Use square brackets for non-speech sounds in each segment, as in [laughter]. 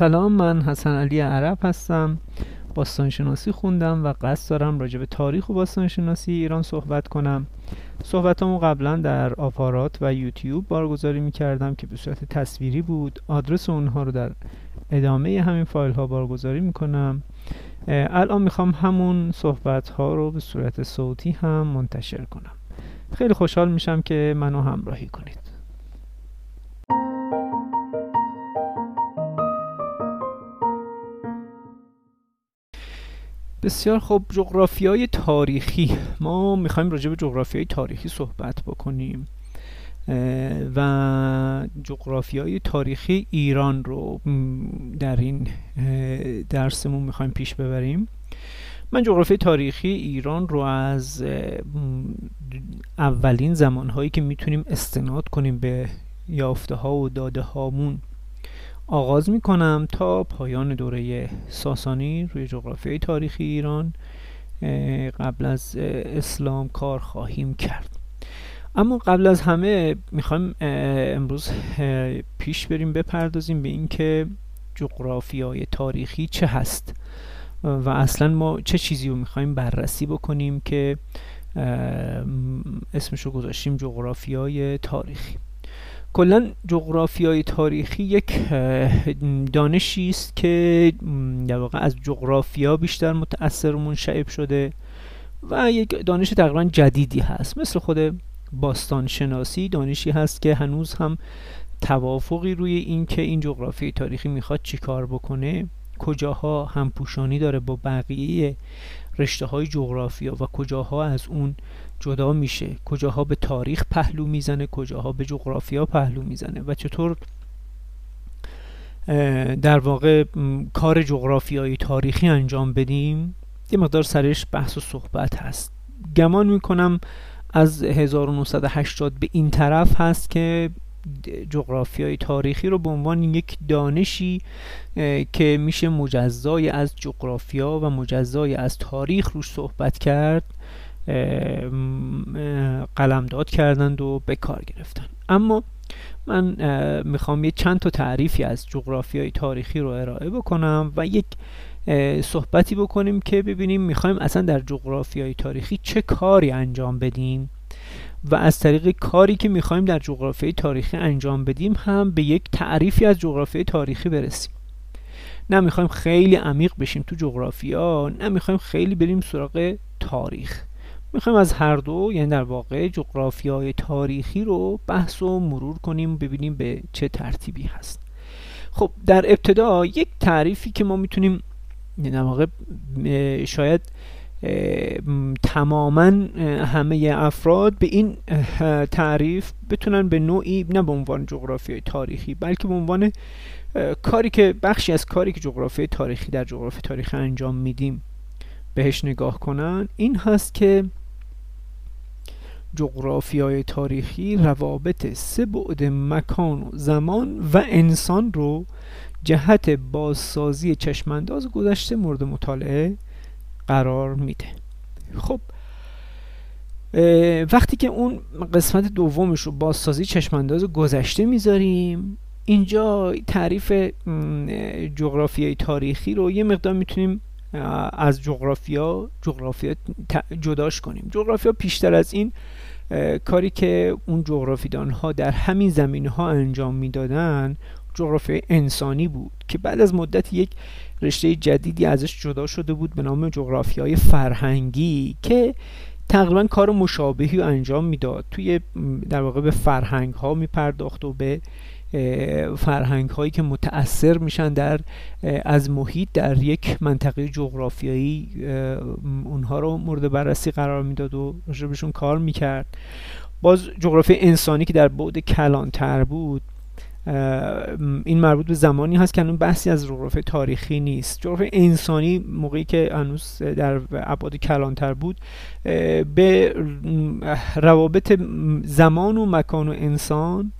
سلام من حسن علی عرب هستم. باستانشناسی خوندم و قصد دارم راجع به تاریخ و باستانشناسی ایران صحبت کنم. صحبتامو قبلا در آپارات و یوتیوب بارگذاری می‌کردم که به صورت تصویری بود. آدرس اونها رو در ادامه همین فایل ها بارگذاری می‌کنم. الان می‌خوام همون صحبت ها رو به صورت صوتی هم منتشر کنم. خیلی خوشحال میشم که منو همراهی کنید. بسیار خوب های تاریخی. ما می‌خوایم راجع به های تاریخی صحبت بکنیم. و های تاریخی ایران رو در این درسمون می‌خوایم پیش ببریم. من جغرافی تاریخی ایران رو از اولین زمانهایی که می‌تونیم استناد کنیم به یافته ها و داده هامون آغاز می کنم تا پایان دوره ساسانی روی جغرافیای تاریخی ایران قبل از اسلام کار خواهیم کرد. اما قبل از همه می‌خوایم امروز پیش بریم بپردازیم به اینکه جغرافیای تاریخی چه هست و اصلا ما چه چیزی رو می‌خوایم بررسی بکنیم که اسمش رو گذاشتیم جغرافیای تاریخی. کلا جغرافیای تاریخی یک دانشی است که در واقع از جغرافیا بیشتر متأثر و منشعب شده و یک دانش تقریبا جدیدی هست. مثل خود باستان شناسی دانشی هست که هنوز هم توافقی روی این که این جغرافیای تاریخی می‌خواد چیکار بکنه کجاها همپوشانی داره با بقیه رشته های جغرافیا و کجاها از اون جدا میشه. کجاها به تاریخ پهلو می‌زنه کجاها به جغرافیا پهلو می‌زنه و چطور در واقع کار جغرافیایی تاریخی انجام بدیم؟ یه مقدار سرش بحث و صحبت هست. گمان می‌کنم از 1980 به این طرف هست که جغرافیای تاریخی رو به عنوان یک دانشی که میشه مجزای از جغرافیا و مجزای از تاریخ روش صحبت کرد. قلمداد کردند و به کار گرفتن اما من می‌خوام یه چند تا تعریفی از جغرافیای تاریخی رو ارائه بکنم و یک صحبتی بکنیم که ببینیم می‌خوایم اصلا در جغرافیای تاریخی چه کاری انجام بدیم و از طریق کاری که می‌خوایم در جغرافیای تاریخی انجام بدیم هم به یک تعریفی از جغرافیای تاریخی برسیم. نه می‌خوایم خیلی عمیق بشیم تو جغرافیا نه می‌خوایم خیلی بریم سراغ تاریخ. می‌خوایم از هر دو یعنی در واقع جغرافیای تاریخی رو بحث و مرور کنیم ببینیم به چه ترتیبی هست. خب در ابتدا یک تعریفی که ما می‌تونیم یعنی در واقع شاید تماما همه افراد به این تعریف بتونن به نوعی نه به عنوان جغرافیای تاریخی بلکه به عنوان کاری که بخشی از کاری که جغرافیای تاریخی در جغرافی تاریخی انجام میدیم بهش نگاه کنن. این هست که جغرافیای تاریخی روابط سه بعد مکان و زمان و انسان رو جهت بازسازی چشمانداز گذشته مورد مطالعه قرار میده. خب وقتی که اون قسمت دومش رو بازسازی چشمانداز گذشته می‌ذاریم اینجا تعریف جغرافیای تاریخی رو یه مقدار می‌تونیم از جغرافیا جغرافیا جداش کنیم. جغرافیا پیشتر از این کاری که اون جغرافیدان ها در همین زمین ها انجام می‌دادن جغرافی انسانی بود که بعد از مدت یک رشته جدیدی ازش جدا شده بود به نام جغرافی های فرهنگی که تقریبا کار مشابهی انجام می‌داد. توی در واقع به فرهنگ ها می پرداخت و به فرهنگ هایی که متأثر میشن در از محیط در یک منطقه جغرافیایی اونها رو مورد بررسی قرار می‌داد و راجبشون کار می‌کرد. باز جغرافی انسانی که در بعد کلانتر بود این مربوط به زمانی هست که اون بحثی از جغرافی تاریخی نیست. جغرافی انسانی موقعی که هنوز در ابعاد کلانتر بود به روابط زمان و مکان و انسان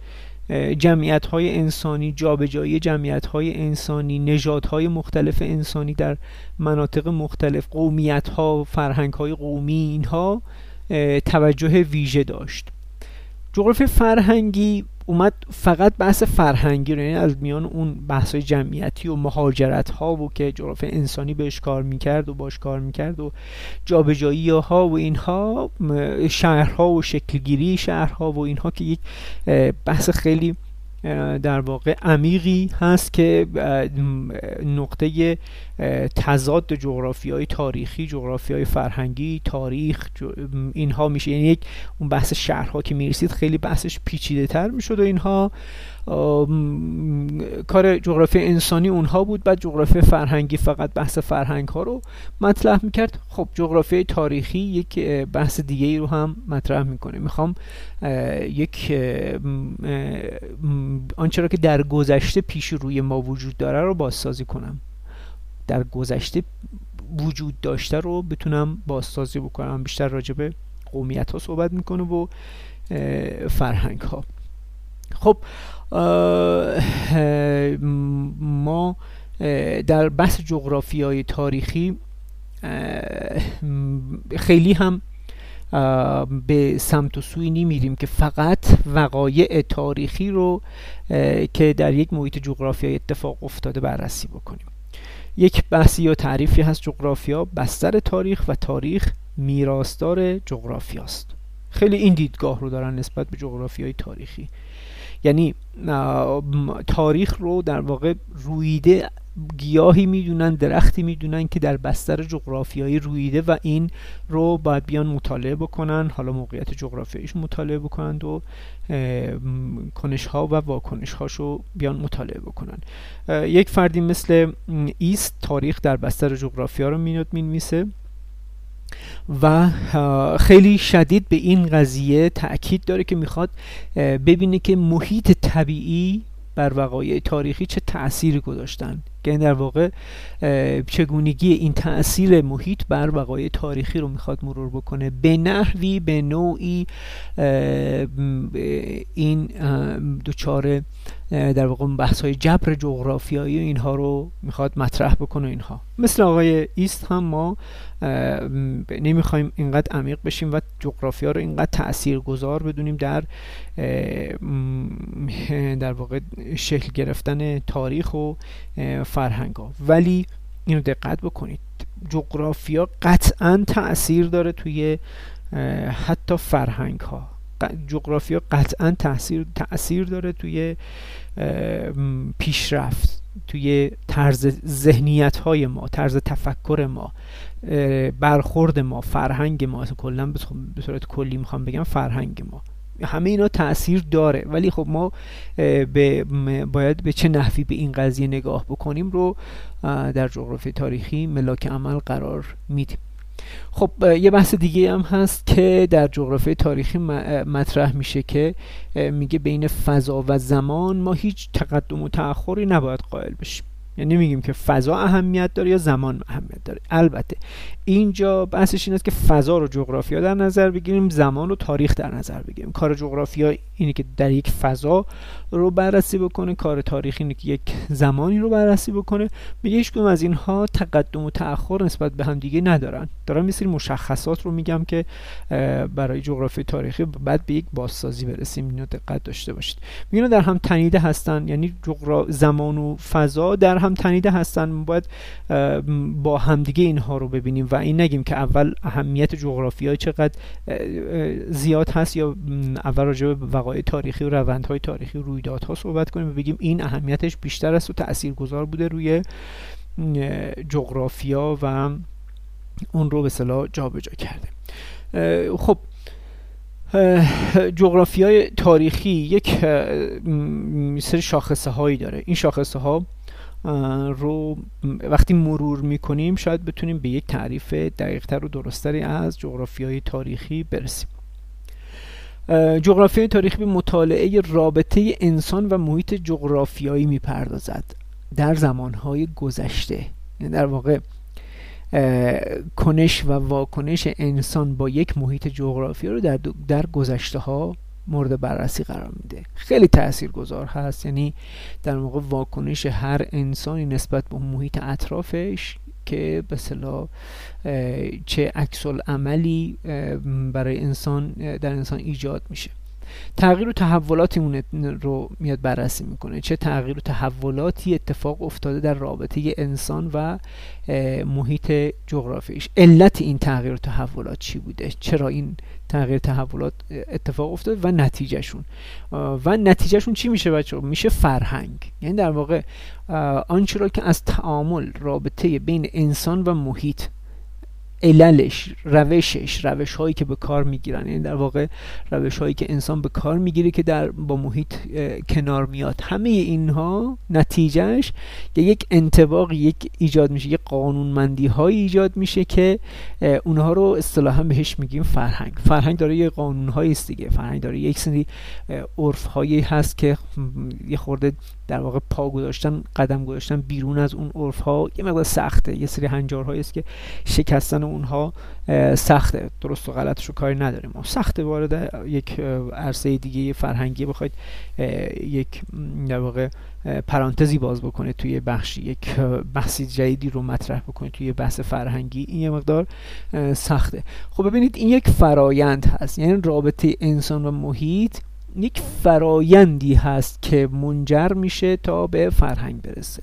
جمعیت های انسانی جابجایی جمعیت های انسانی نژادهای های مختلف انسانی در مناطق مختلف قومیت ها فرهنگ های قومی اینها توجه ویژه داشت. جغرافی فرهنگی اومد فقط بحث فرهنگی رو یعنی از میان اون بحث جمعیتی و مهاجرت ها و که جغرافی انسانی بهش کار می‌کرد و باش کار می‌کرد و جابجایی ها و اینها شهرها و شکلگیری شهرها و اینها که یک بحث خیلی در واقع عمیقی هست که نقطه تضاد جغرافی های تاریخی جغرافی های فرهنگی تاریخ اینها میشه. یعنی یک اون بحث شهرها که می‌رسید خیلی بحثش پیچیده تر می‌شد و اینها. کار جغرافی انسانی اونها بود بعد جغرافی فرهنگی فقط بحث فرهنگ ها رو مطرح می‌کرد. خب جغرافی تاریخی یک بحث دیگه ای رو هم مطرح می‌کنه می‌خوام یک آنچه را که در گذشته پیش روی ما وجود داره رو بازسازی کنم. در گذشته وجود داشته رو بتونم بازسازی بکنم. بیشتر راجع به قومیت ها صحبت می‌کنه و فرهنگ ها خب ما در بحث جغرافی های تاریخی خیلی هم به سمت و سوی نمیریم که فقط وقایع تاریخی رو که در یک محیط جغرافیایی اتفاق افتاده بررسی بکنیم. یک بحثی یا تعریفی هست جغرافیا بستر تاریخ و تاریخ میراستار جغرافیاست. خیلی این دیدگاه رو دارن نسبت به جغرافی های تاریخی. یعنی تاریخ رو در واقع رویده گیاهی می‌دونن درختی می‌دونن که در بستر جغرافیایی رویده و این رو باید بیان مطالعه بکنن. حالا موقعیت جغرافیاییش مطالعه بکنند و کنش ها و واکنش هاشو بیان مطالعه بکنن. یک فردی مثل ایست تاریخ در بستر جغرافیا رو مینوت می‌نویسه. و خیلی شدید به این قضیه تاکید داره که می‌خواد ببینه که محیط طبیعی بر وقایع تاریخی چه تأثیری گذاشتن. که در واقع چگونگی این تاثیر محیط بر وقایع تاریخی رو می‌خواد مرور بکنه. به نحوی به نوعی این دوچار در واقع بحث های جبر جغرافیایی اینها رو می‌خواد مطرح بکنه اینها. مثل آقای ایست هم ما نمی‌خوایم اینقدر عمیق بشیم و جغرافیا رو اینقدر تأثیر گذار بدونیم در در واقع شکل گرفتن تاریخ و فرهنگ ها ولی اینو دقت بکنید. جغرافیا قطعا تاثیر داره توی حتی فرهنگ ها جغرافیا قطعا تاثیر تاثیر داره توی پیشرفت توی طرز ذهنیت های ما طرز تفکر ما برخورد ما فرهنگ ما. کلا به صورت کلی می‌خوام بگم فرهنگ ما. همه اینا تاثیر داره. ولی خب ما به باید به چه نحوی به این قضیه نگاه بکنیم رو در جغرافی تاریخی ملاک عمل قرار میدیم. خب یه بحث دیگه هم هست که در جغرافی تاریخی مطرح میشه که میگه بین فضا و زمان ما هیچ تقدم و تأخری نباید قائل بشیم. یعنی نمیگیم که فضا اهمیت داره یا زمان اهمیت داره. البته اینجا بحثش این است که فضا رو جغرافیا در نظر بگیریم زمان رو تاریخ در نظر بگیریم. کار جغرافیا اینه که در یک فضا رو بررسی بکنه کار تاریخی اینه که یک زمانی رو بررسی بکنه. میگه هیچ از اینها تقدم و تأخر نسبت به هم دیگه ندارن. دارم یه مشخصات رو میگم که برای جغرافی تاریخی بعد به یک بازسازی برسیم. اینو دقت داشته باشید. میگن در هم تنیده هستن. یعنی جغرا... زمان و فضا در هم تنیده هستن. باید با همدیگه اینها رو ببینیم و این نگیم که اول اهمیت جغرافیا چقدر زیاد هست یا اول راجع به وقایع تاریخی و روندهای تاریخی و رویدادها صحبت کنیم و بگیم این اهمیتش بیشتر است و تاثیرگذار بوده روی جغرافیا و اون رو به صلاح جابجا کرده خب جغرافیای تاریخی یک سری شاخصه هایی داره. این شاخصه ها رو وقتی مرور می‌کنیم شاید بتونیم به یک تعریف دقیقتر و درستری از جغرافیای تاریخی برسیم. جغرافیای تاریخی به مطالعه رابطه انسان و محیط جغرافیایی می‌پردازد. در زمانهای گذشته یعنی در واقع کنش و واکنش انسان با یک محیط جغرافی رو در, در گذشته ها مورد بررسی قرار میده. خیلی تاثیرگذار هست یعنی در موقع واکنش هر انسانی نسبت به محیط اطرافش که به چه عکس عملی برای انسان در انسان ایجاد میشه. تغییر و تحولاتی اون رو میاد بررسی می‌کنه. چه تغییر و تحولاتی اتفاق افتاده در رابطه انسان و محیط جغرافیش. علت این تغییر و تحولات چی بوده؟ چرا این تغییر تحولات اتفاق افتاده و نتیجهشون. و نتیجهشون چی میشه بچه میشه فرهنگ. یعنی در واقع آنچه را که از تعامل رابطه بین انسان و محیط عللش روشش روش هایی که به کار می‌گیرن. یعنی در واقع روش هایی که انسان به کار می‌گیره که در با محیط کنار میاد. همه اینها نتیجهش یک انتباق یک ایجاد میشه یک قانونمندی های ایجاد میشه که اونها رو اصطلاحا بهش میگیم فرهنگ. فرهنگ داره یه قانون هایی است دیگه. فرهنگ داره یک سری عرف هایی هست که یه خورده در واقع پا گذاشتن قدم گذاشتن بیرون از اون عرف ها یه مقدار سخته یه سری هنجارهایی است که شکستن اونها سخته. درست و غلطش رو کاری نداریم. سخته وارد یک عرصه دیگه فرهنگی بخواید یک در واقع پرانتزی باز بکنه توی بخشی یک بحثی جدیدی رو مطرح بکنه توی بحث فرهنگی این یه مقدار سخته. خب ببینید این یک فرایند هست. یعنی رابطه انسان و محیط یک فرایندی هست که منجر میشه تا به فرهنگ برسه.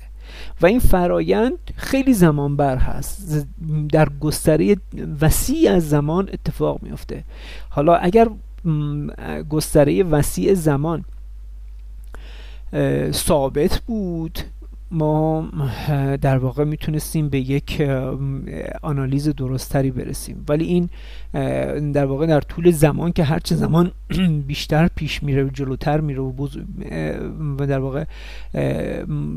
و این فرایند خیلی زمان بر هست در گستره وسیع از زمان اتفاق میفته حالا اگر گستره وسیع زمان ثابت بود ما در واقع می‌تونستیم به یک آنالیز درستری برسیم. ولی این در واقع در طول زمان که هرچه زمان [clears throat] بیشتر پیش میره و جلوتر میره و, و در واقع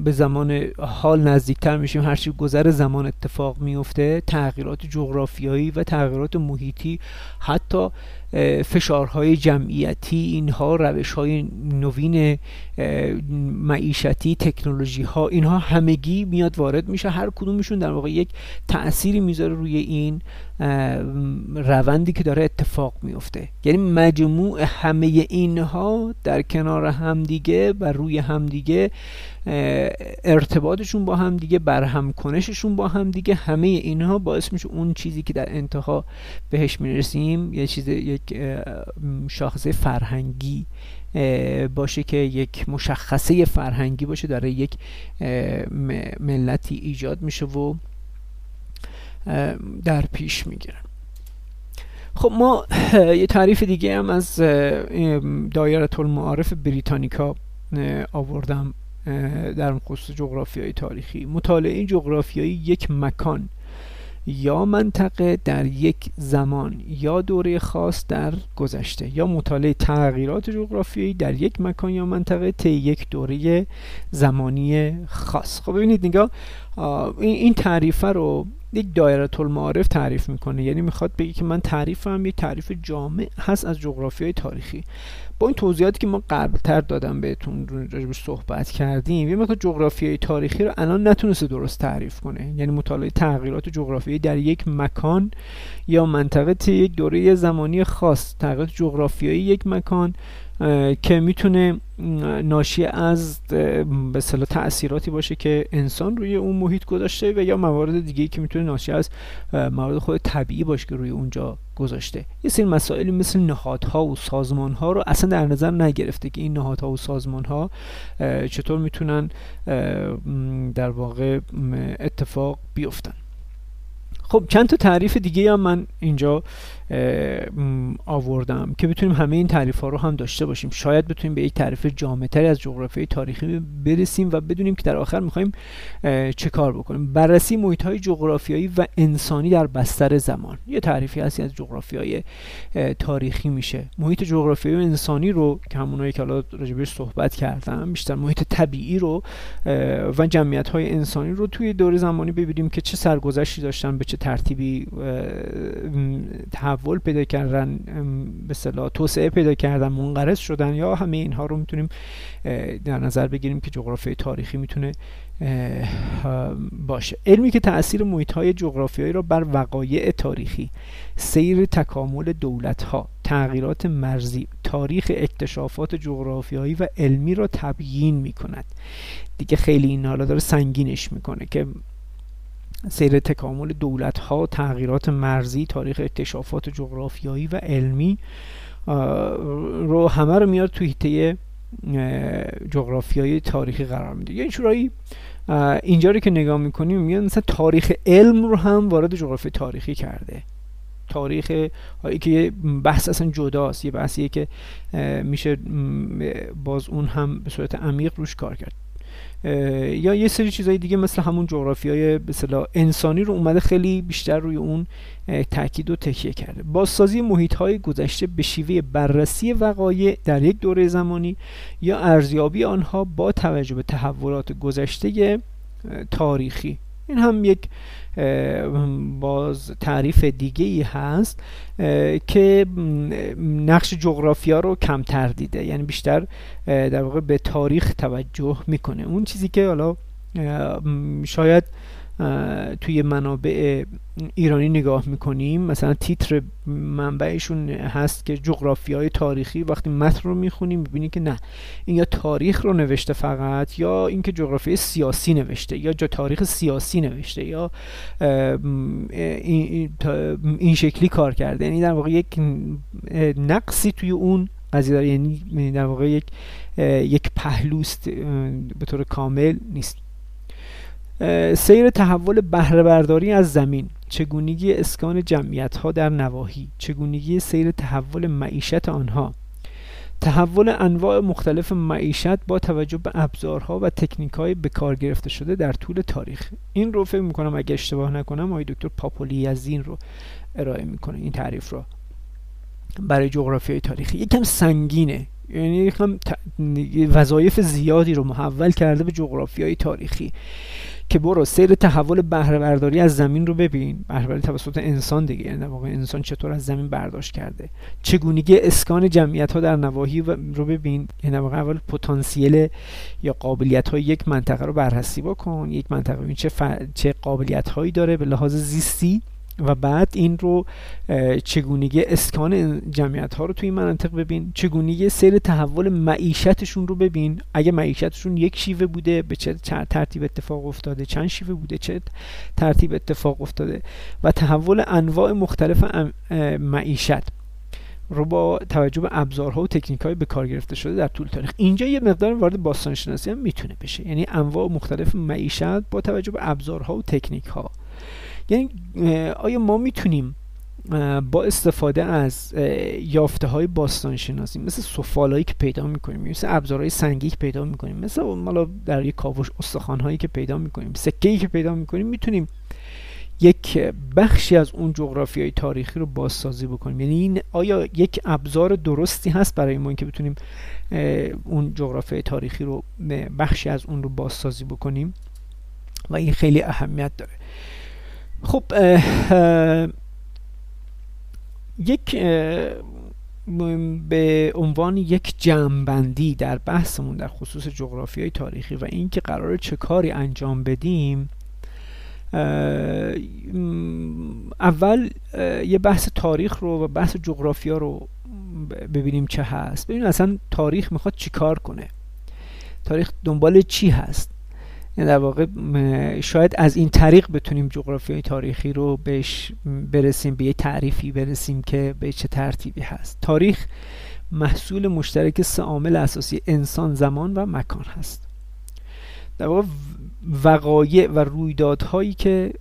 به زمان حال نزدیکتر میشیم هرچی گذر زمان اتفاق میفته تغییرات جغرافیایی و تغییرات محیطی حتی فشارهای جمعیتی اینها روش های نوین معیشتی تکنولوژی ها اینها همگی میاد وارد میشه. هر کدومشون در واقع یک تأثیری می‌ذاره روی این روندی که داره اتفاق میفته. یعنی مجموع همه اینها در کنار همدیگه و روی همدیگه ارتباطشون با همدیگه برهم کنششون با همدیگه همه اینها باعث میشه اون چیزی که در انتها بهش می‌رسیم یه چیز یک شاخصه فرهنگی باشه که یک مشخصه فرهنگی باشه داره یک ملتی ایجاد میشه و در پیش می‌گیرن خب ما یه تعریف دیگه هم از دایره المعارف بریتانیکا آوردم در خصوص جغرافیای تاریخی. مطالعه جغرافیایی یک مکان. یا منطقه در یک زمان یا دوره خاص در گذشته یا مطالعه تغییرات جغرافیایی در یک مکان یا منطقه طی یک دوره زمانی خاص. خب ببینید نگاه این تعریفه رو یک دایره المعارف تعریف می‌کنه. یعنی می‌خواد بگه که من تعریفم یک تعریف جامع هست از جغرافیای تاریخی. با این توضیحاتی که ما قبلتر دادم بهتون راجبش صحبت کردیم یه مقدار جغرافیای تاریخی رو الان نتونسته درست تعریف کنه. یعنی مطالعه تغییرات جغرافیایی در یک مکان یا منطقه یک دوره زمانی خاص تغییرات جغرافیایی یک مکان که می‌تونه ناشی از به صلاح تاثیراتی باشه که انسان روی اون محیط گذاشته و یا موارد دیگه که می‌تونه ناشی از موارد خود طبیعی باشه که روی اونجا گذاشته. یه سری مسائلی مثل نهادها و سازمانها رو اصلا در نظر نگرفته که این نهادها و سازمانها چطور می‌تونن در واقع اتفاق بیفتن. خب چند تا تعریف دیگه هم من اینجا آوردم که بتونیم همه این تعریف ها رو هم داشته باشیم. شاید بتونیم به یک تعریف جامعتری از جغرافیای تاریخی برسیم و بدونیم که در آخر می‌خوایم چه کار بکنیم. بررسی محیط های جغرافیایی و انسانی در بستر زمان. یه تعریفی هستی از جغرافیای تاریخی میشه. محیط جغرافیایی و انسانی رو که همونایی که حالا راجبش صحبت کردم بیشتر محیط طبیعی رو و جمعیت های انسانی رو توی دور زمانی ببینیم که چه سرگذشتی داشتن به چه ترتیبی تحول پیدا کردن به صلاح توسعه پیدا کردن منقرض شدن یا همه اینها رو می‌تونیم در نظر بگیریم که جغرافی تاریخی می‌تونه باشه. علمی که تاثیر محیط های جغرافیایی را بر وقایع تاریخی سیر تکامل دولت ها تغییرات مرزی تاریخ اکتشافات جغرافیایی و علمی را تبیین می کند دیگه خیلی این حالا داره سنگینش می‌کنه که سیر تکامل دولت ها تغییرات مرزی تاریخ اکتشافات جغرافیایی و علمی رو همه رو میاد توی هیته جغرافیای تاریخی قرار میده. یه جورایی اینجا رو که نگاه می‌کنیم میگن مثلا تاریخ علم رو هم وارد جغرافی تاریخی کرده. تاریخ که بحث اصلا جداست یه بحثیه که میشه باز اون هم به صورت عمیق روش کار کرد. یا یه سری چیزهای دیگه مثل همون جغرافی های انسانی رو اومده خیلی بیشتر روی اون تاکید و تکیه کرده. بازسازی محیط های گذشته به شیوه بررسی وقایع در یک دوره زمانی یا ارزیابی آنها با توجه به تحولات گذشته تاریخی. این هم یک باز تعریف دیگه ای هست که نقش جغرافیا رو کمتر دیده. یعنی بیشتر در واقع به تاریخ توجه می‌کنه. اون چیزی که حالا شاید توی منابع ایرانی نگاه می‌کنیم. مثلا تیتر منبعشون هست که جغرافی های تاریخی وقتی متن رو می‌خونیم می‌بینی که نه این یا تاریخ رو نوشته فقط یا اینکه جغرافی سیاسی نوشته یا جا تاریخ سیاسی نوشته یا این شکلی کار کرده. یعنی در واقع یک نقصی توی اون قضیه داره یعنی در واقع یک یک پهلوست به طور کامل نیست. سیر تحول بهره برداری از زمین چگونگی اسکان جمعیت ها در نواحی چگونگی سیر تحول معیشت آنها. تحول انواع مختلف معیشت با توجه به ابزارها و تکنیک های به کار گرفته شده در طول تاریخ. این رو فکر می‌کنم اگه اشتباه نکنم آقای دکتر پاپولی این رو ارائه می‌کنه این تعریف رو برای جغرافیای تاریخی یکم سنگینه. یعنی یکم وظایف زیادی رو محول کرده به جغرافیای تاریخی. که برو سیر تحول بهره برداری از زمین رو ببین. بهره توسط انسان دیگه. یعنی واقع انسان چطور از زمین برداشت کرده. چگونگی اسکان جمعیت ها در نواحی رو ببین. یعنی واقع اول پتانسیل یا قابلیت های یک منطقه رو بررسی بکن. یک منطقه چه, چه قابلیت هایی داره. به لحاظ زیستی و بعد این رو چگونگی اسکان جمعیت ها رو توی این مناطق ببین چگونگی سیر تحول معیشتشون رو ببین. اگه معیشتشون یک شیوه بوده به چه ترتیب اتفاق افتاده چند شیوه بوده چه ترتیب اتفاق افتاده و تحول انواع مختلف معیشت رو با توجه به ابزارها و تکنیک های به کار گرفته شده در طول تاریخ. اینجا یه مقدار وارد باستان شناسی هم می‌تونه بشه. یعنی انواع مختلف معیشت با توجه به ابزارها و تکنیک ها یعنی آیا ما می‌تونیم با استفاده از یافته های باستان شناسی مثل سفال هایی که پیدا می‌کنیم مثل ابزارهای سنگی که پیدا می‌کنیم مثل مالا در یک کاوش استخوان هایی که پیدا می‌کنیم سکه که پیدا می‌کنیم می‌تونیم یک بخشی از اون جغرافی های تاریخی رو بازسازی بکنیم؟ یعنی این آیا یک ابزار درستی هست برای ما که بتونیم اون جغرافی تاریخی رو بخشی از اون رو بازسازی بکنیم؟ و این خیلی اهمیت داره. خب یک به عنوان یک جمعبندی در بحثمون در خصوص جغرافی های تاریخی و اینکه قرار چه کاری انجام بدیم اول یه بحث تاریخ رو و بحث جغرافیا رو ببینیم چه هست. ببینیم اصلا تاریخ می‌خواد چی کار کنه. تاریخ دنبال چی هست؟ در واقع شاید از این طریق بتونیم جغرافیای تاریخی رو بهش برسیم به یه تعریفی برسیم که به چه ترتیبی هست. تاریخ محصول مشترک سه عامل اساسی انسان زمان و مکان هست. در واقع وقایع و رویدادهایی که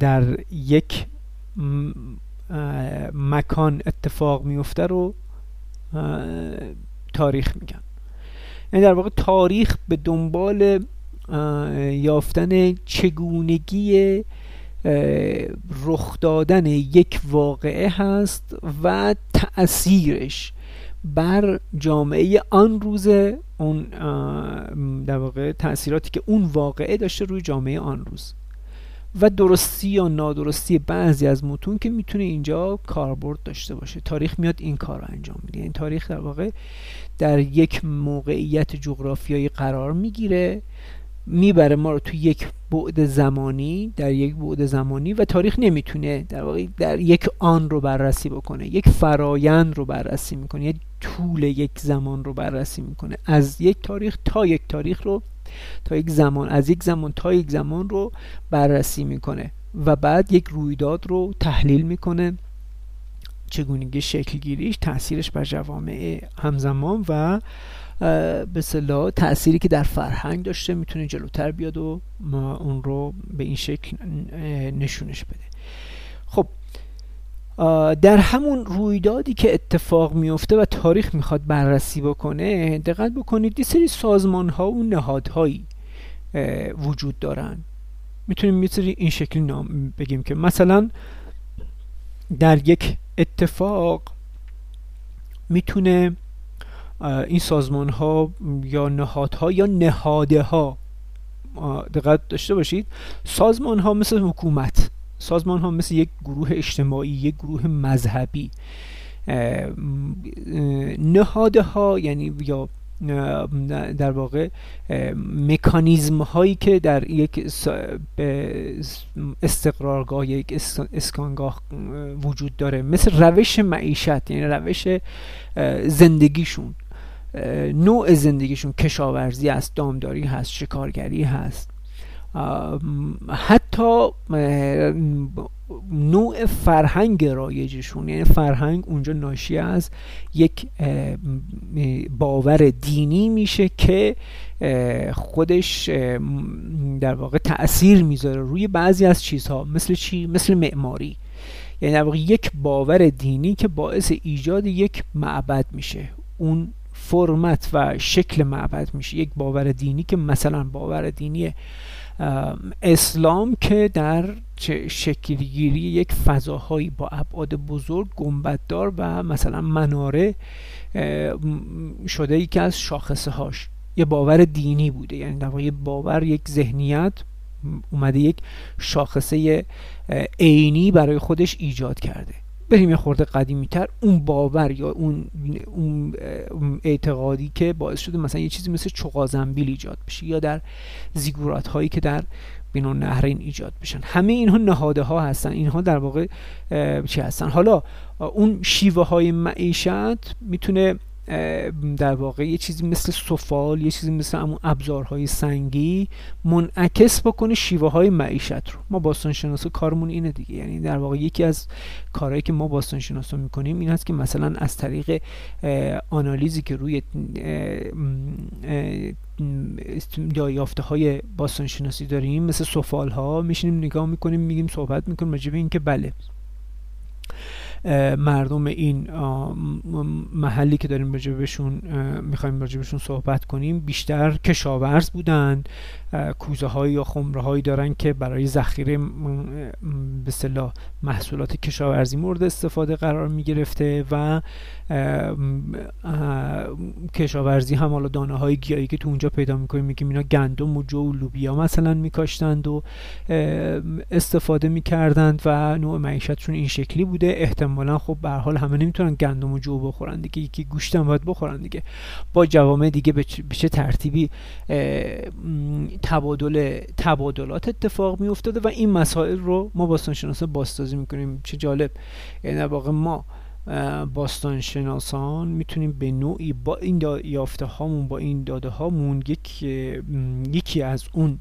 در یک مکان اتفاق میفته رو تاریخ میگن. یعنی در واقع تاریخ به دنبال یافتن چگونگی رخ دادن یک واقعه هست و تأثیرش بر جامعه آن روز اون در واقع تأثیراتی که اون واقعه داشته روی جامعه آن روز. و درستی یا نادرستی بعضی از متون که می‌تونه اینجا کاربرد داشته باشه. تاریخ میاد این کار رو انجام میده. این تاریخ در واقع در یک موقعیت جغرافیایی قرار می‌گیره می‌بره ما رو تو یک بعد زمانی در یک بعد زمانی و تاریخ نمی‌تونه در واقع در یک آن رو بررسی بکنه یک فرایند رو بررسی می‌کنه یک طول یک زمان رو بررسی می‌کنه. از یک تاریخ تا یک تاریخ رو تا یک زمان از یک زمان تا یک زمان رو بررسی می‌کنه و بعد یک رویداد رو تحلیل می‌کنه. چگونگی شکلگیریش تاثیرش بر جوامع همزمان و به صلاح تأثیری که در فرهنگ داشته می‌تونه جلوتر بیاد و ما اون رو به این شکل نشونش بده. خب در همون رویدادی که اتفاق میفته و تاریخ می‌خواد بررسی بکنه دقت بکنید یه سری سازمان ها و نهادهایی وجود دارن. می‌تونیم یه سری این شکلی نام بگیم که مثلا در یک اتفاق می‌تونه این سازمان ها یا نهادها یا نهاده ها دقت داشته باشید. سازمان ها مثل حکومت سازمان ها مثل یک گروه اجتماعی یک گروه مذهبی. نهاده ها یعنی یا در واقع مکانیزم هایی که در یک استقرارگاه یک اسکانگاه وجود داره. مثل روش معیشت یعنی روش زندگیشون. نوع زندگیشون کشاورزی هست دامداری هست شکارگری هست. حتی نوع فرهنگ رایجشون یعنی فرهنگ اونجا ناشی از یک باور دینی میشه که خودش در واقع تاثیر می‌ذاره روی بعضی از چیزها مثل چی؟ مثل معماری. یعنی در واقع یک باور دینی که باعث ایجاد یک معبد میشه. اون فرمت و شکل معبد میشه. یک باور دینی که مثلا باور دینی اسلام که در شکلگیری یک فضاهایی با ابعاد بزرگ گنبددار و مثلا مناره شده ای که از شاخصه هاش یه باور دینی بوده. یعنی در واقع باور یک ذهنیت اومده یک شاخصه عینی برای خودش ایجاد کرده. بریم یه خورده قدیمی تر اون باور یا اون, اون اعتقادی که باعث شده مثلا یه چیزی مثل چقازنبیل ایجاد بشه یا در زیگورات هایی که در بین نهرین ایجاد بشن. همه اینها نهاده ها هستن. اینها در واقع چی هستن؟ حالا اون شیوه های معیشت می‌تونه در واقع یه چیزی مثل سفال یه چیزی مثل همون ابزارهای سنگی منعکس بکنه شیوه های معیشت رو. ما باستان شناسا کارمون اینه دیگه. یعنی در واقع یکی از کارهایی که ما باستان شناسا می‌کنیم این هست که مثلا از طریق آنالیزی که روی یافته های باستان شناسی داریم مثل سفال ها میشینیم نگاه می‌کنیم میگیم صحبت می‌کنیم این که بله. مردم این محلی که داریم راجع بهشون می‌خوایم راجع بهشون صحبت کنیم بیشتر کشاورز بودن. کوزه های یا خمره هایی دارن که برای ذخیره به صلاح محصولات کشاورزی مورد استفاده قرار می گرفته و کشاورزی هم حالا دانه های گیاهی که تو اونجا پیدا می‌کنیم میگیم اینا گندم و جو و لوبیا مثلا میکاشتند و استفاده می‌کردند و نوع معیشتشون این شکلی بوده. احتمالا خب به حال همه نمی‌تونن گندم و جو بخورن دیگه یکی گوشت هم باید بخورن دیگه. با جوامع دیگه به چه ترتیبی تبادل تبادلات اتفاق می افتاده و این مسائل رو ما باستان شناسا بازسازی می‌کنیم. چه جالب. یعنی واقع ما باستان شناسان می‌تونیم به نوعی با این یافته هامون با این داده هامون یک یکی از اون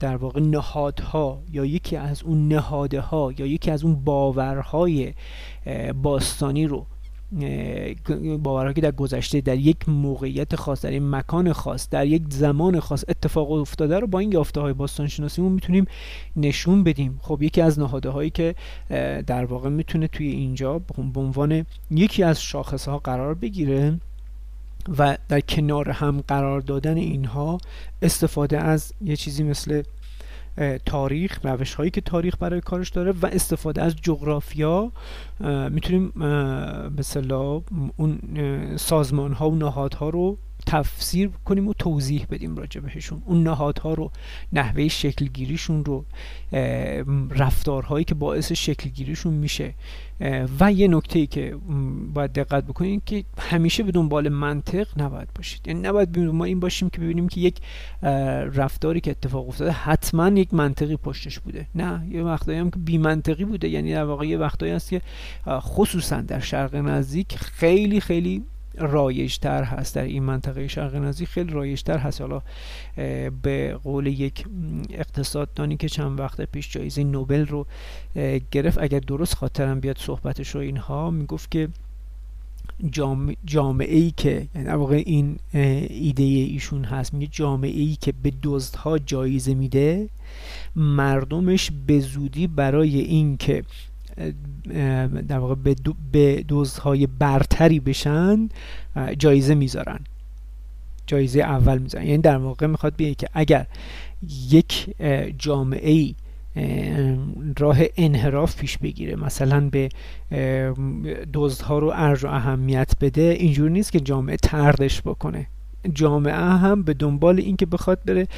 در واقع نهادها یا یکی از اون نهاده ها یا یکی از اون باورهای باستانی رو باورها که در گذشته در یک موقعیت خاص در یک مکان خاص در یک زمان خاص اتفاق افتاده رو با این یافته های باستان شناسیمون می‌تونیم نشون بدیم. خب یکی از نهاده هایی که در واقع می‌تونه توی اینجا به عنوان یکی از شاخص ها قرار بگیره و در کنار هم قرار دادن اینها استفاده از یه چیزی مثل تاریخ روش هایی که تاریخ برای کارش داره و استفاده از جغرافیا می‌تونیم مثلا اون سازمان ها و نهادها رو تفسیر کنیم و توضیح بدیم راجع بهشون. اون نهادها رو نحوه شکلگیریشون رو رفتارهایی که باعث شکلگیریشون میشه. و یه نکته ای که باید دقت بکنید که همیشه به دنبال منطق نباید باشید. یعنی نباید ما این باشیم که ببینیم که یک رفتاری که اتفاق افتاده حتما یک منطقی پشتش بوده. نه یه وقتایی هم که بی منطقی بوده. یعنی در واقع یه وقتایی هست که خصوصا در شرق نزدیک خیلی خیلی رایجتر هست در این منطقه شرق نزدیک خیلی رایجتر هست. حالا به قول یک اقتصاددانی که چند وقت پیش جایزه نوبل رو گرفت اگر درست خاطرم بیاد صحبتش رو اینها می‌گفت که جامعه ای که یعنی واقع این ایده ایشون هست. میگه جامعه ای که به دزدها جایزه میده مردمش به زودی برای اینکه در واقع به دزدهای برتری بشن جایزه می‌ذارن. جایزه اول می‌ذارن. یعنی در واقع می‌خواد بیه که اگر یک جامعه ای راه انحراف پیش بگیره مثلا به دزدها رو ارج و اهمیت بده اینجور نیست که جامعه تردش بکنه. جامعه هم به دنبال اینکه بخواد بره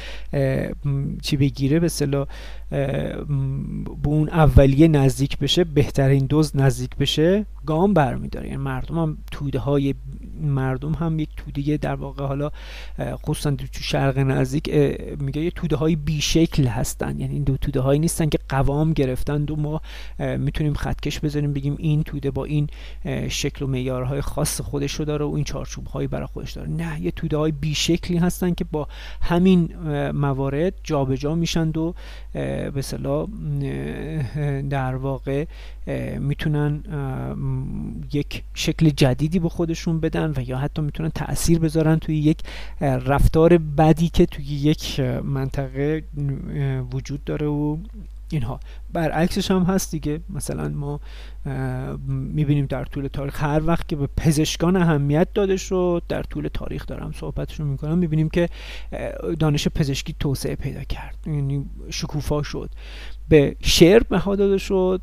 چی بگیره به صلاح به اون اولیه نزدیک بشه بهترین دوز نزدیک بشه. گام برمیداره. یعنی مردم هم توده های مردم هم یک توده در واقع حالا خصوصا تو شرق نزدیک میگه یه توده های بیشکل هستن. یعنی این دو توده هایی نیستن که قوام گرفتن. و ما می‌تونیم خطکش بذاریم بگیم این توده با این شکل و معیارهای خاص خودش رو داره و این چارچوب هایی برای خودش داره. نه یه توده های بیشکلی هستن که با همین موارد جابجا جا میشن و به در واقع می‌تونن یک شکل جدیدی به خودشون بدن و یا حتی می‌تونن تاثیر بذارن توی یک رفتار بدی که توی یک منطقه وجود داره و اینها. برعکسش هم هست دیگه. مثلا ما می‌بینیم در طول تاریخ هر وقت که به پزشکان اهمیت داده شد در طول تاریخ دارم صحبتشون می‌کنم می‌بینیم که دانش پزشکی توسعه پیدا کرد. یعنی شکوفا شد. به شعر بها داده شد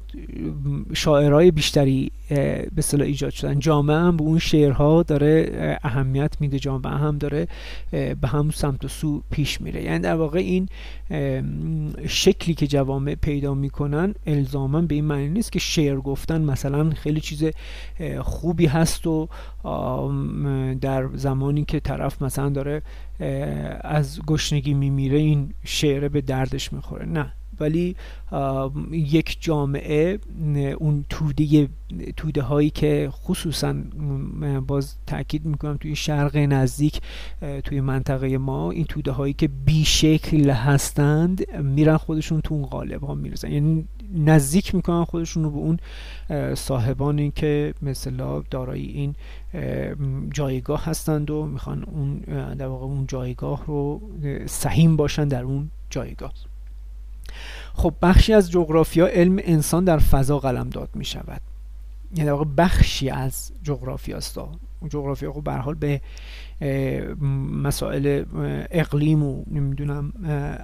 شاعرای بیشتری به اصطلاح ایجاد شدن. جامعه هم به اون شعرها داره اهمیت میده جامعه هم داره به هم سمت و سو پیش میره. یعنی در واقع این شکلی که جوامع پیدا می‌کنن الزاما به این معنی نیست که شعر گفتن مثلا خیلی چیز خوبی هست و در زمانی که طرف مثلا داره از گشنگی میمیره این شعر به دردش می‌خوره. نه. ولی یک جامعه اون توده توده هایی که خصوصا باز تاکید می‌کنم توی شرق نزدیک توی منطقه ما این توده هایی که بیشکل هستند میرن خودشون تو اون قالب ها می‌رسن یعنی نزدیک می‌کنن خودشون رو به اون صاحبانی که مثلا دارای این جایگاه هستند و می‌خوان اون در واقع اون جایگاه رو سهیم باشن در اون جایگاه. خب بخشی از جغرافیا علم انسان در فضا قلم داد می شود. یعنی واقع بخشی از جغرافیا است. جغرافیا خب به حال به مسائل اقلیم و نمی‌دونم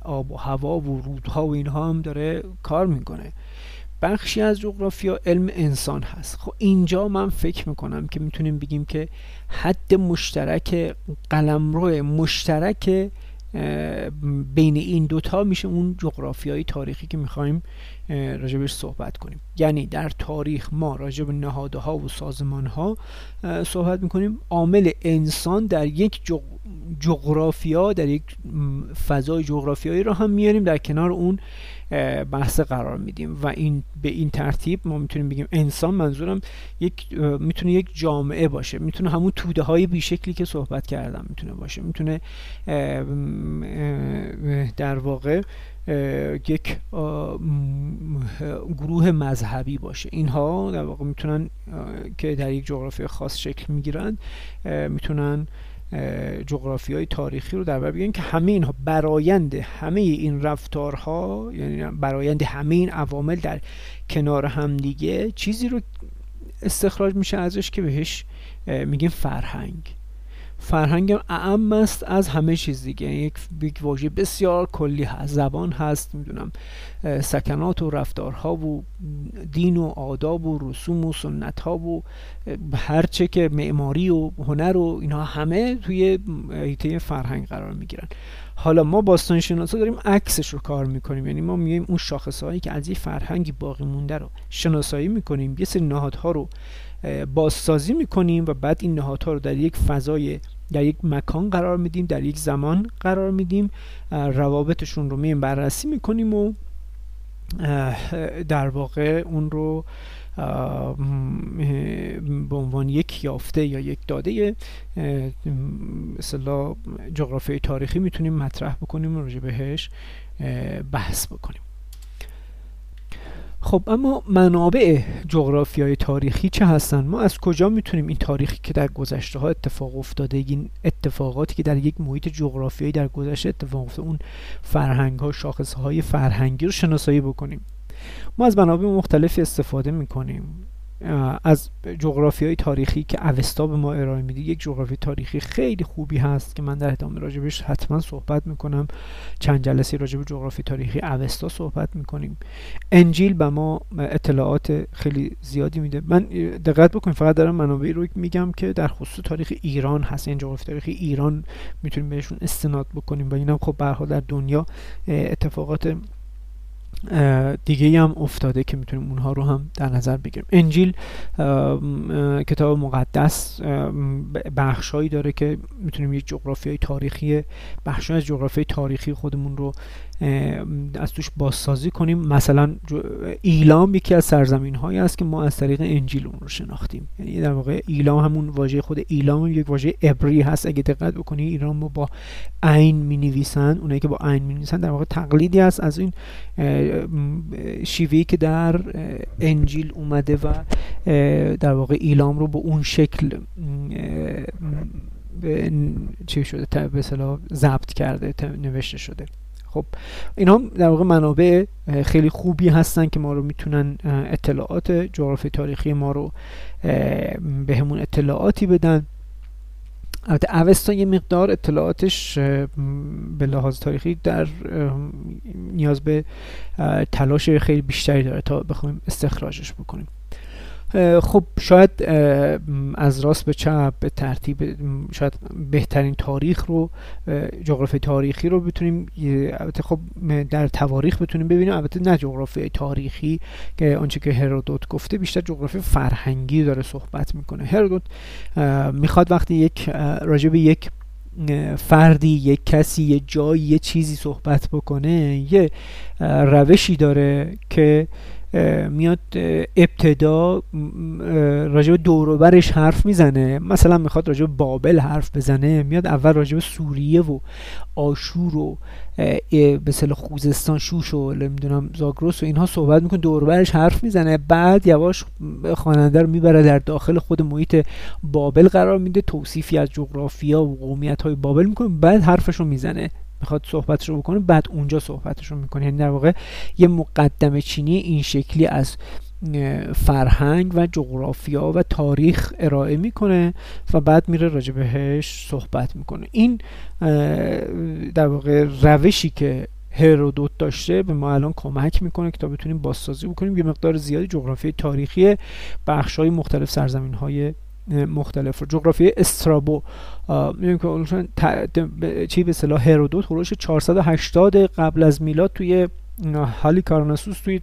آب و هوا و رودها و اینها هم داره کار می‌کنه. بخشی از جغرافیا علم انسان هست. خب اینجا من فکر می‌کنم که می‌تونیم بگیم که حد مشترک قلمرو مشترک بین این دوتا میشه اون جغرافیای تاریخی که می‌خوایم راجبش صحبت کنیم. یعنی در تاریخ ما راجب نهاده ها و سازمان ها صحبت می‌کنیم. عامل انسان در یک جغرافیا در یک فضای جغرافیایی رو هم میاریم. در کنار اون بحث قرار میدیم و این به این ترتیب ما می‌تونیم بگیم انسان منظورم یک می‌تونه یک جامعه باشه می‌تونه همون توده های بیشکلی که صحبت کردم می‌تونه باشه می‌تونه در واقع یک گروه مذهبی باشه. اینها در واقع می‌تونن که در یک جغرافی خاص شکل می‌گیرن می‌تونن جغرافی های تاریخی رو در بر بگیرن که همه اینها برایند همه این رفتارها یعنی برایند همه این عوامل در کنار هم دیگه چیزی رو استخراج میشه ازش که بهش میگیم فرهنگ. فرهنگ اعم است از همه چیز دیگه. یک یک واژه بسیار کلی هست زبان هست می‌دونم سکنات و رفتارها و دین و آداب و رسوم و سنت ها و هرچه که معماری و هنر و اینها همه توی ایته فرهنگ قرار می‌گیرن. حالا ما باستان شناسا داریم عکسش رو کار می‌کنیم. یعنی ما میگیم اون شاخص هایی که از یه فرهنگی باقی مونده رو شناسایی می‌کنیم یه سری نهادها رو بازسازی می‌کنیم و بعد این نهادها رو در یک فضای در یک مکان قرار میدیم در یک زمان قرار میدیم. روابطشون رو میم بررسی می‌کنیم و در واقع اون رو به عنوان یک یافته یا یک داده مثلا جغرافیای تاریخی می‌تونیم مطرح بکنیم و راجع بهش بحث بکنیم. خب اما منابع های تاریخی چه هستن ما از کجا می‌تونیم این تاریخی که در گذشته ها اتفاق افتاده این اتفاقاتی که در یک محیط جغرافیایی در گذشته اتفاق افتاده اون فرهنگ ها شاخص های فرهنگی رو شناسایی بکنیم؟ ما از منابع مختلفی استفاده می‌کنیم. از جغرافی های تاریخی که اوستا به ما ارائه میده یک جغرافی تاریخی خیلی خوبی هست که من در ادامه راجبش حتما صحبت می‌کنم. چند جلسه راجب جغرافی تاریخی اوستا صحبت می‌کنیم. انجیل به ما اطلاعات خیلی زیادی میده. من دقت بکنیم فقط دارم منابعی رو میگم که در خصوص تاریخ ایران هست. این یعنی جغرافی تاریخی ایران می‌تونیم بهشون استناد بکنیم. و اینم خب به در دنیا اتفاقات دیگه هم افتاده که می‌تونیم اونها رو هم در نظر بگیریم. انجیل کتاب مقدس بخشهایی داره که می‌تونیم یک جغرافی تاریخی بخش از جغرافی تاریخی خودمون رو از توش بازسازی کنیم. مثلا ایلام یکی از سرزمین هایی است که ما از طریق انجیل اون رو شناختیم. یعنی در واقع ایلام همون واژه خود ایلام یک واژه عبری هست. اگه دقت بکنی ایران ما با عین می نویسن اونایی که با عین می نویسن در واقع تقلیدی است از این شیوهی که در انجیل اومده و در واقع ایلام رو به اون شکل چی شده؟ به ضبط کرده نوشته شده. خب اینا در واقع منابع خیلی خوبی هستن که ما رو می‌تونن اطلاعات جغرافی تاریخی ما رو به همون اطلاعاتی بدن. البته اوستا یه مقدار اطلاعاتش به لحاظ تاریخی در نیاز به تلاش خیلی بیشتری داره تا بخوایم استخراجش بکنیم. خب شاید از راست به چپ به ترتیب شاید بهترین تاریخ رو جغرافی تاریخی رو بتونیم البته خب در تواریخ بتونیم ببینیم. البته نه جغرافی تاریخی که آنچه که هرودوت گفته بیشتر جغرافی فرهنگی داره صحبت می‌کنه. هرودوت می‌خواد وقتی یک راجب یک فردی یک کسی یه جایی یه چیزی صحبت بکنه یه روشی داره که میاد ابتدا راجب دوروبرش حرف می‌زنه. مثلا می‌خواد راجب بابل حرف بزنه. میاد اول راجب سوریه و آشور و به خوزستان شوش و نمی‌دونم زاگرس و اینها صحبت می‌کنه. دوربرش حرف می‌زنه. بعد یواش خواننده رو می‌بره در داخل خود محیط بابل قرار میده. توصیفی از جغرافیا و قومیت های بابل می‌کنه. بعد حرفش رو می‌زنه. می‌خواد صحبتش رو بکنه بعد اونجا صحبتش رو می‌کنه. یعنی در واقع یه مقدمه چینی این شکلی از فرهنگ و جغرافیا و تاریخ ارائه می‌کنه و بعد میره راجع بهش صحبت می‌کنه. این در واقع روشی که هرودوت داشته به ما الان کمک می‌کنه که تا بتونیم بازسازی بکنیم یه مقدار زیادی جغرافی تاریخی بخش های مختلف سرزمین های مختلف رو. جغرافی استرابو می‌دونیم که چی به صلاح هرودوت خروش 480 قبل از میلاد توی حالی کارناسوس توی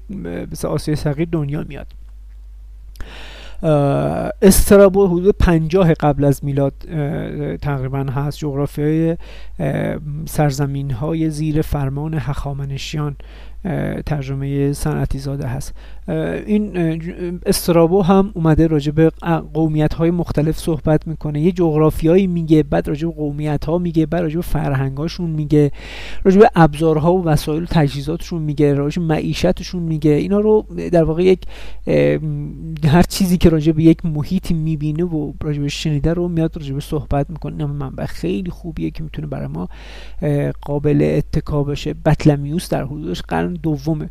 آسیای صغیر دنیا میاد. استرابو حدود پنجاه قبل از میلاد تقریبا هست. جغرافی سرزمین های زیر فرمان هخامنشیان ترجمه صنعتی زاده هست. این استرابو هم اومده راجع به قومیت های مختلف صحبت می‌کنه. یه جغرافیایی میگه بعد راجع به قومیت ها میگه بعد راجع به فرهنگ هاشون میگه راجع به ابزارها و وسایل و تجهیزاتشون میگه راجع به معیشتشون میگه. اینا رو در واقع یک هر چیزی که راجع به یک محیطی می‌بینه و راجع به شنیده رو میاد راجع به صحبت می‌کنه. این منبع خیلی خوبیه که می‌تونه برای ما قابل اتکا باشه. بطلمیوس در حدودش قرن دوم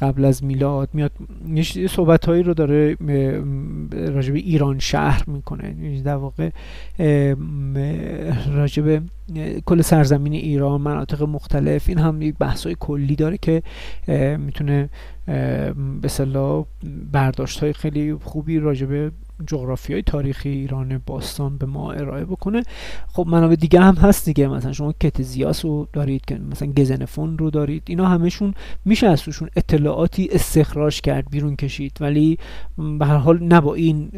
قبل از میلاد میاد یه صحبت هایی رو داره راجب ایران شهر می‌کنه. یعنی در واقع راجب کل سرزمین ایران مناطق مختلف این هم یک بحث های کلی داره که می‌تونه به صلاح برداشت های خیلی خوبی راجب جغرافی های تاریخی ایران باستان به ما ارائه بکنه. خب منابع دیگه هم هست دیگه. مثلا شما کتزیاس رو دارید که مثلا گزنفون رو دارید. اینا همشون میشه از توشون اطلاعاتی استخراج کرد بیرون کشید. ولی به هر حال نه با این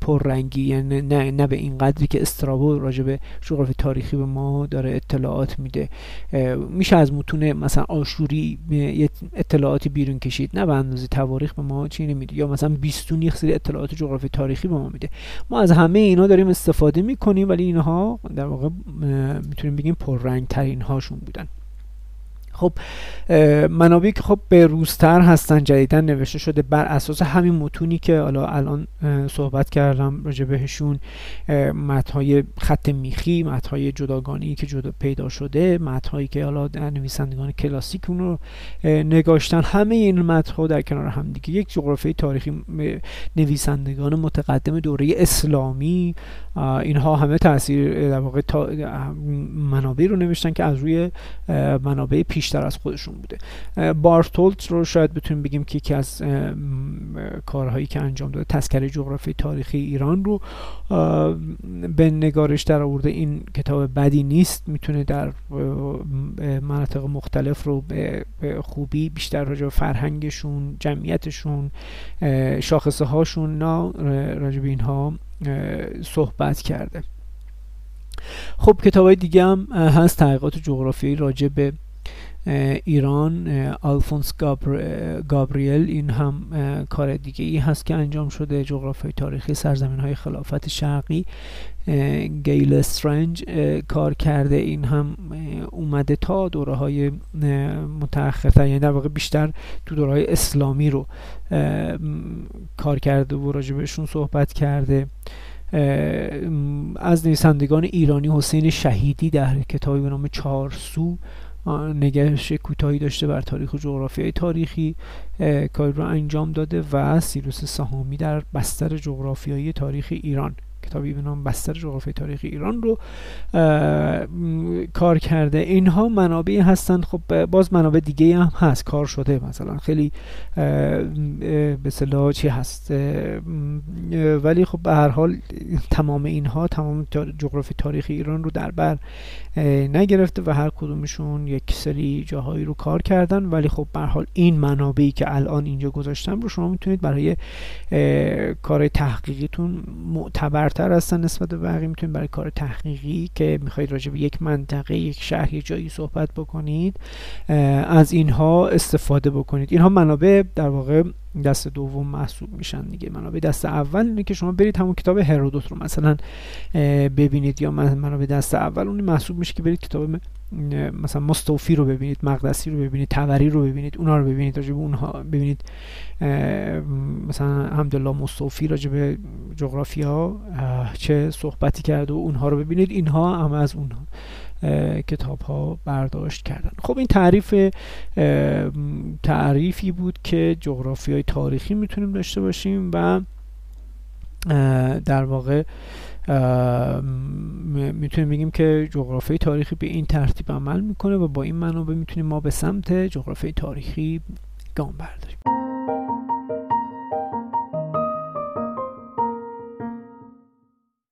پررنگی یعنی نه, نه به این قدری که استرابو راجع به جغرافی تاریخی به ما داره اطلاعات میده. میشه از متون مثلا آشوری اطلاعاتی بیرون کشید نه به اندازه تواریخ به ما چی نمیده یا مثلا بیستونی سری اطلاعات جغرافی تاریخی به ما میده. ما از همه اینا داریم استفاده می‌کنیم ولی اینها در واقع می‌تونیم بگیم پررنگ ترین هاشون بودن. خب منابعی که خب به روزتر هستن جدیدن نوشته شده بر اساس همین متونی که حالا الان صحبت کردم راجع بهشون متنهای خط میخی متنهای جداگانی که جدا پیدا شده متنهایی که حالا نویسندگان کلاسیک اون رو نگاشتن. همه این متنها در کنار هم دیگه. یک جغرافی تاریخی نویسندگان متقدم دوره اسلامی اینها همه تاثیر در واقع منابعی رو نوشتن که از روی منابع پیشتر از خودشون بوده. بارتولت رو شاید بتونیم بگیم که یکی از کارهایی که انجام داده تذکره جغرافی تاریخی ایران رو به نگارش در آورده. این کتاب بدی نیست می‌تونه در مناطق مختلف رو به خوبی بیشتر راجع به فرهنگشون جمعیتشون شاخصه هاشون راجع به اینها صحبت کرده. خب کتاب های دیگه هم هست تحقیقات جغرافیایی راجع به ایران آلفونس گابریل این هم کار دیگه ای هست که انجام شده جغرافی تاریخی سرزمین های خلافت شرقی. گیل استرنج کار کرده این هم اومده تا دوره های متأخرتر یعنی در واقع بیشتر تو دوره های اسلامی رو کار کرده و راجع بهشون صحبت کرده. از نویسندگان ایرانی حسین شهیدی در کتابی به نام چارسو نگهش کوتاهی داشته بر تاریخ و جغرافیای تاریخی کاری رو انجام داده و سیروس سهامی در بستر جغرافیایی تاریخ ایران. کتابی به نام بستر جغرافی تاریخ ایران رو کار کرده. اینها منابعی هستند. خب باز منابع دیگه هم هست. کار شده مثلا. خیلی به صلاح چی هست؟ ولی خب به هر حال تمام اینها تمام جغرافی تاریخ ایران رو در بر نگرفته و هر کدومشون یک سری جاهایی رو کار کردن. ولی خب به حال این منابعی که الان اینجا گذاشتم رو شما می‌تونید برای کار تحقیقیتون معتبرتر هستن نسبت به بقیه. می‌تونید برای کار تحقیقی که می‌خواید راجع به یک منطقه یک شهر یک جایی صحبت بکنید از اینها استفاده بکنید. اینها منابع در واقع دست دوم محسوب میشن دیگه. منابع دست اول اینه که شما برید همون کتاب هرودوت رو مثلا ببینید یا منابع دست اول اون محسوب میشه که برید کتاب مثلا مستوفی رو ببینید مقدسی رو ببینید توری رو ببینید اونها رو ببینید راجب اونها ببینید. مثلا الحمدلله مستوفی راجب به جغرافیا چه صحبتی کرده و اونها رو ببینید. اینها هم از اونها. کتاب ها برداشت کردن. خب این تعریف تعریفی بود که جغرافی های تاریخی می‌تونیم داشته باشیم و در واقع می‌تونیم بگیم که جغرافی تاریخی به این ترتیب عمل می‌کنه و با این منابع می‌تونیم ما به سمت جغرافی تاریخی گام برداریم.